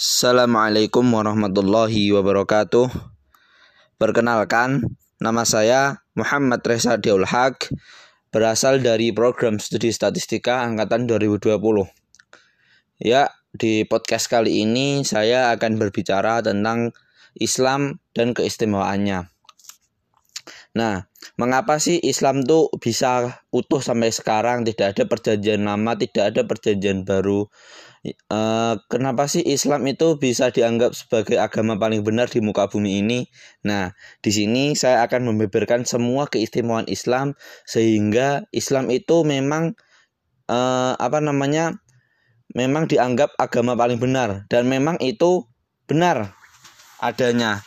Assalamualaikum warahmatullahi wabarakatuh. Perkenalkan, nama saya Muhammad Reza Diaul Haq, berasal dari program studi statistika angkatan 2020. Ya, di podcast kali ini saya akan berbicara tentang Islam dan keistimewaannya. Nah, mengapa sih Islam tuh bisa utuh sampai sekarang? Tidak ada perjanjian lama, tidak ada perjanjian baru. Uh, kenapa sih Islam itu bisa dianggap sebagai agama paling benar di muka bumi ini? Nah, di sini saya akan membeberkan semua keistimewaan Islam sehingga Islam itu memang uh, apa namanya? memang dianggap agama paling benar dan memang itu benar adanya.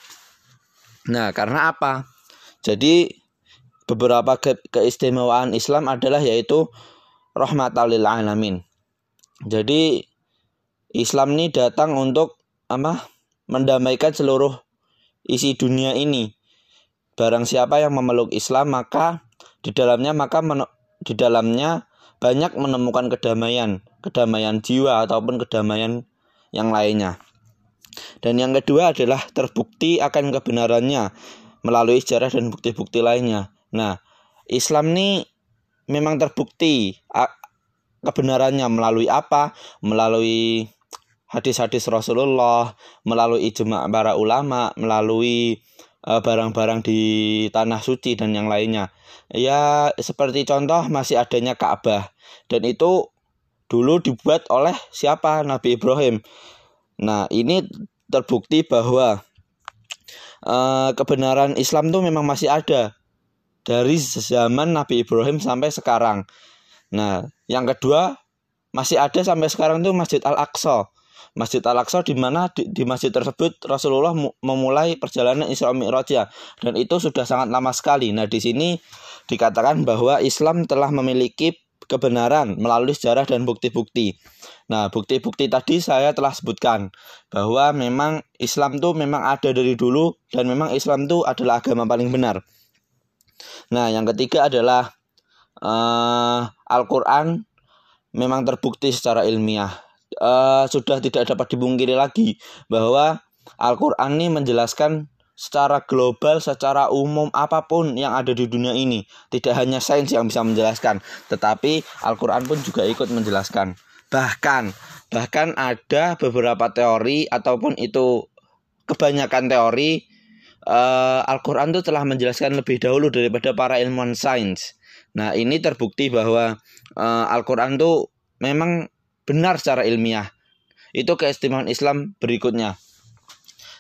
Nah, karena apa? Jadi beberapa ke keistimewaan Islam adalah yaitu rahmatal lil alamin. Jadi Islam ini datang untuk apa? mendamaikan seluruh isi dunia ini. Barang siapa yang memeluk Islam maka di dalamnya maka di dalamnya banyak menemukan kedamaian, kedamaian jiwa ataupun kedamaian yang lainnya. Dan yang kedua adalah terbukti akan kebenarannya melalui sejarah dan bukti-bukti lainnya. Nah, Islam ini memang terbukti kebenarannya melalui apa? Melalui hadis-hadis Rasulullah, melalui ijma para ulama, melalui e, barang-barang di tanah suci dan yang lainnya. Ya, seperti contoh masih adanya Ka'bah dan itu dulu dibuat oleh siapa? Nabi Ibrahim. Nah, ini terbukti bahwa uh, kebenaran Islam itu memang masih ada dari zaman Nabi Ibrahim sampai sekarang. Nah, yang kedua masih ada sampai sekarang itu Masjid Al-Aqsa. Masjid Al-Aqsa di mana di, di masjid tersebut Rasulullah memulai perjalanan Isra Mi'rajnya dan itu sudah sangat lama sekali. Nah, di sini dikatakan bahwa Islam telah memiliki kebenaran melalui sejarah dan bukti-bukti. Nah, bukti-bukti tadi saya telah sebutkan bahwa memang Islam itu memang ada dari dulu dan memang Islam itu adalah agama paling benar. Nah, yang ketiga adalah uh, Al-Qur'an memang terbukti secara ilmiah. Uh, sudah tidak dapat dibungkiri lagi bahwa Al-Qur'an ini menjelaskan secara global, secara umum apa pun yang ada di dunia ini. Tidak hanya sains yang bisa menjelaskan, tetapi Al-Qur'an pun juga ikut menjelaskan. Bahkan bahkan ada beberapa teori ataupun itu kebanyakan teori uh, Al-Qur'an itu telah menjelaskan lebih dahulu daripada para ilmuwan sains. Nah, ini terbukti bahwa uh, Al-Qur'an itu memang benar secara ilmiah. Itu keistimewaan Islam berikutnya.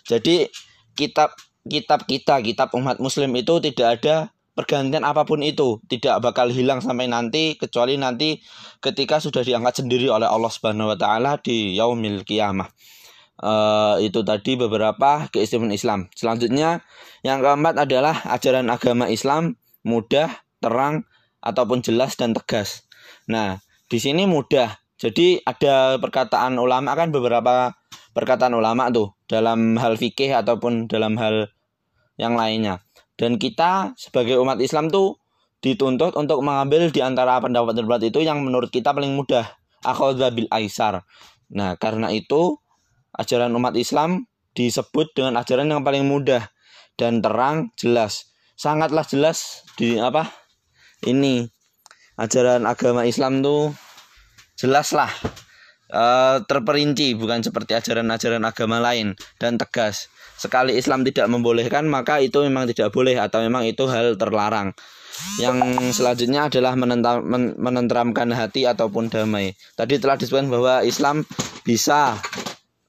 Jadi kitab kitab kita, kitab umat muslim itu tidak ada pergantian apa pun itu tidak bakal hilang sampai nanti kecuali nanti ketika sudah diangkat sendiri oleh Allah Subhanahu wa taala di yaumil kiamah. Uh, itu tadi beberapa keistimewaan Islam. Selanjutnya yang keempat adalah ajaran agama Islam mudah, terang ataupun jelas dan tegas. Nah, di sini mudah. Jadi ada perkataan ulama kan beberapa perkataan ulama tuh dalam hal fikih ataupun dalam hal yang lainnya. Dan kita sebagai umat Islam tuh dituntut untuk mengambil di antara pendapat-pendapat itu yang menurut kita paling mudah. Akhadha bil aisar. Nah, karena itu ajaran umat Islam disebut dengan ajaran yang paling mudah dan terang, jelas. Sangatlah jelas di apa? Ini ajaran agama Islam tuh jelas lah uh, terperinci bukan seperti ajaran-ajaran agama lain dan tegas. Sekali Islam tidak membolehkan maka itu memang tidak boleh atau memang itu hal terlarang. Yang selanjutnya adalah menenteramkan hati ataupun damai. Tadi telah disebutkan bahwa Islam bisa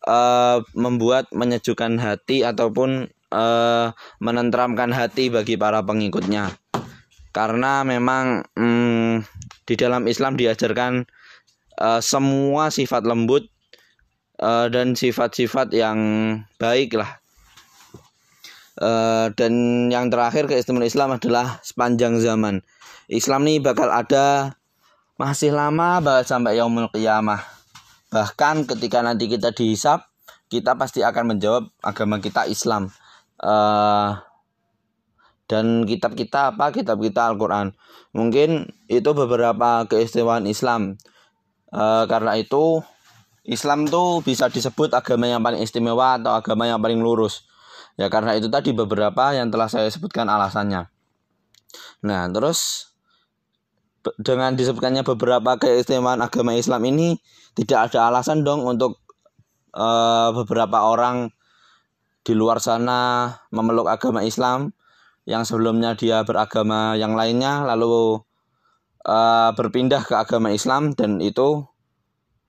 uh, membuat menyejukkan hati ataupun uh, menenteramkan hati bagi para pengikutnya. Karena memang hmm, di dalam Islam diajarkan uh, semua sifat lembut uh, dan sifat-sifat yang baik lah Uh, dan yang terakhir keistimewaan Islam adalah sepanjang zaman. Islam ini bakal ada masih lama banget sampai yaumul qiyamah. Bahkan ketika nanti kita dihisap, kita pasti akan menjawab agama kita Islam. Uh, dan kitab kita apa? Kitab kita Al-Quran. Mungkin itu beberapa keistimewaan Islam. Uh, karena itu Islam tuh bisa disebut agama yang paling istimewa atau agama yang paling lurus. Ya karena itu tadi beberapa yang telah saya sebutkan alasannya. Nah, terus dengan disebutkannya beberapa keistimewaan agama Islam ini tidak ada alasan dong untuk uh, beberapa orang di luar sana memeluk agama Islam yang sebelumnya dia beragama yang lainnya lalu uh, berpindah ke agama Islam dan itu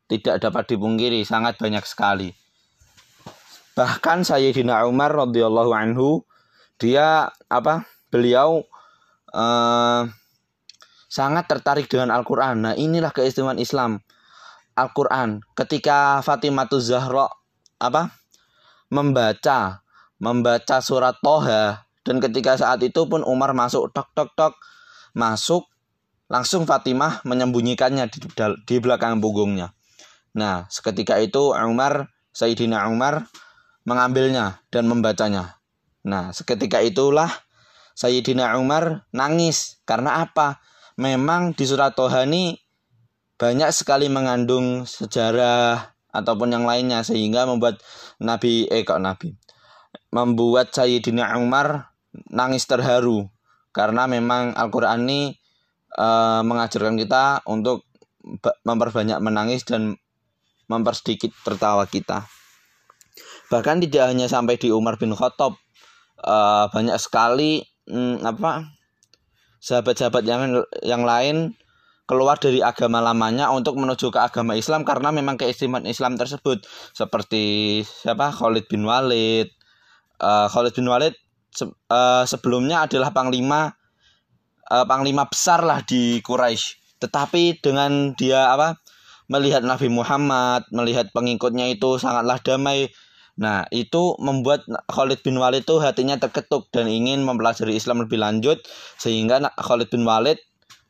tidak dapat dipungkiri sangat banyak sekali. Bahkan Sayyidina Umar radhiyallahu anhu dia apa? Beliau uh, sangat tertarik dengan Al-Qur'an. Nah, inilah keistimewaan Islam. Al-Qur'an. Ketika Fatimah Zahra apa? membaca membaca surat Toha dan ketika saat itu pun Umar masuk tok tok tok masuk langsung Fatimah menyembunyikannya di, di belakang punggungnya. Nah, seketika itu Umar, Sayyidina Umar mengambilnya dan membacanya. Nah, seketika itulah Sayyidina Umar nangis. Karena apa? Memang di surat Toha ini banyak sekali mengandung sejarah ataupun yang lainnya sehingga membuat Nabi eh kok Nabi membuat Sayyidina Umar nangis terharu karena memang Al-Qur'an ini e, mengajarkan kita untuk memperbanyak menangis dan mempersedikit tertawa kita. Bahkan tidak hanya sampai di Umar bin Khattab, e, banyak sekali mm, apa sahabat-sahabat yang yang lain keluar dari agama lamanya untuk menuju ke agama Islam karena memang keistimewaan Islam tersebut. Seperti siapa? Khalid bin Walid. Uh, Khalid bin Walid se uh, sebelumnya adalah panglima uh, panglima besar lah di Quraisy. Tetapi dengan dia apa melihat Nabi Muhammad, melihat pengikutnya itu sangatlah damai. Nah, itu membuat Khalid bin Walid itu hatinya terketuk dan ingin mempelajari Islam lebih lanjut sehingga Khalid bin Walid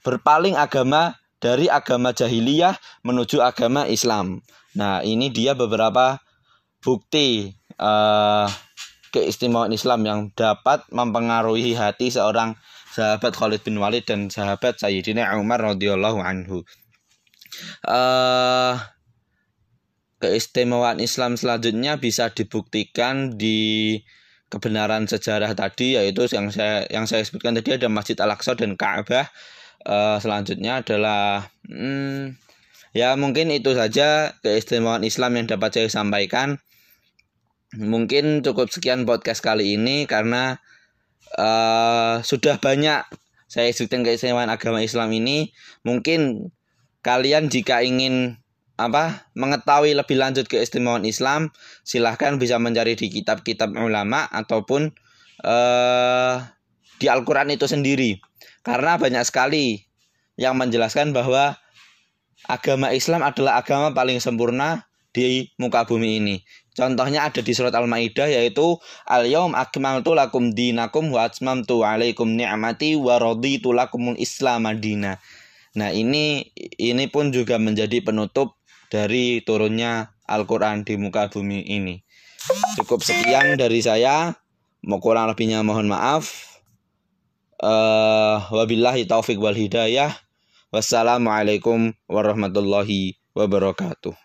berpaling agama dari agama jahiliyah menuju agama Islam. Nah, ini dia beberapa bukti uh, keistimewaan Islam yang dapat mempengaruhi hati seorang sahabat Khalid bin Walid dan sahabat Sayyidina Umar radhiyallahu anhu. Uh, keistimewaan Islam selanjutnya bisa dibuktikan di kebenaran sejarah tadi yaitu yang saya yang saya sebutkan tadi ada Masjid Al-Aqsa dan Ka'bah. Uh, selanjutnya adalah hmm, ya mungkin itu saja keistimewaan Islam yang dapat saya sampaikan mungkin cukup sekian podcast kali ini karena uh, sudah banyak saya sebutkan keistimewaan agama Islam ini. Mungkin kalian jika ingin apa mengetahui lebih lanjut keistimewaan Islam, silahkan bisa mencari di kitab-kitab ulama ataupun uh, di Al-Quran itu sendiri. Karena banyak sekali yang menjelaskan bahwa agama Islam adalah agama paling sempurna di muka bumi ini. Contohnya ada di surat Al-Maidah yaitu Al-yaum akmaltu lakum dinakum wa atmamtu alaikum ni'mati wa raditu lakumul Islam madina. Nah, ini ini pun juga menjadi penutup dari turunnya Al-Qur'an di muka bumi ini. Cukup sekian dari saya. Mau kurang lebihnya mohon maaf. Uh, wabillahi taufik wal hidayah. Wassalamualaikum warahmatullahi wabarakatuh.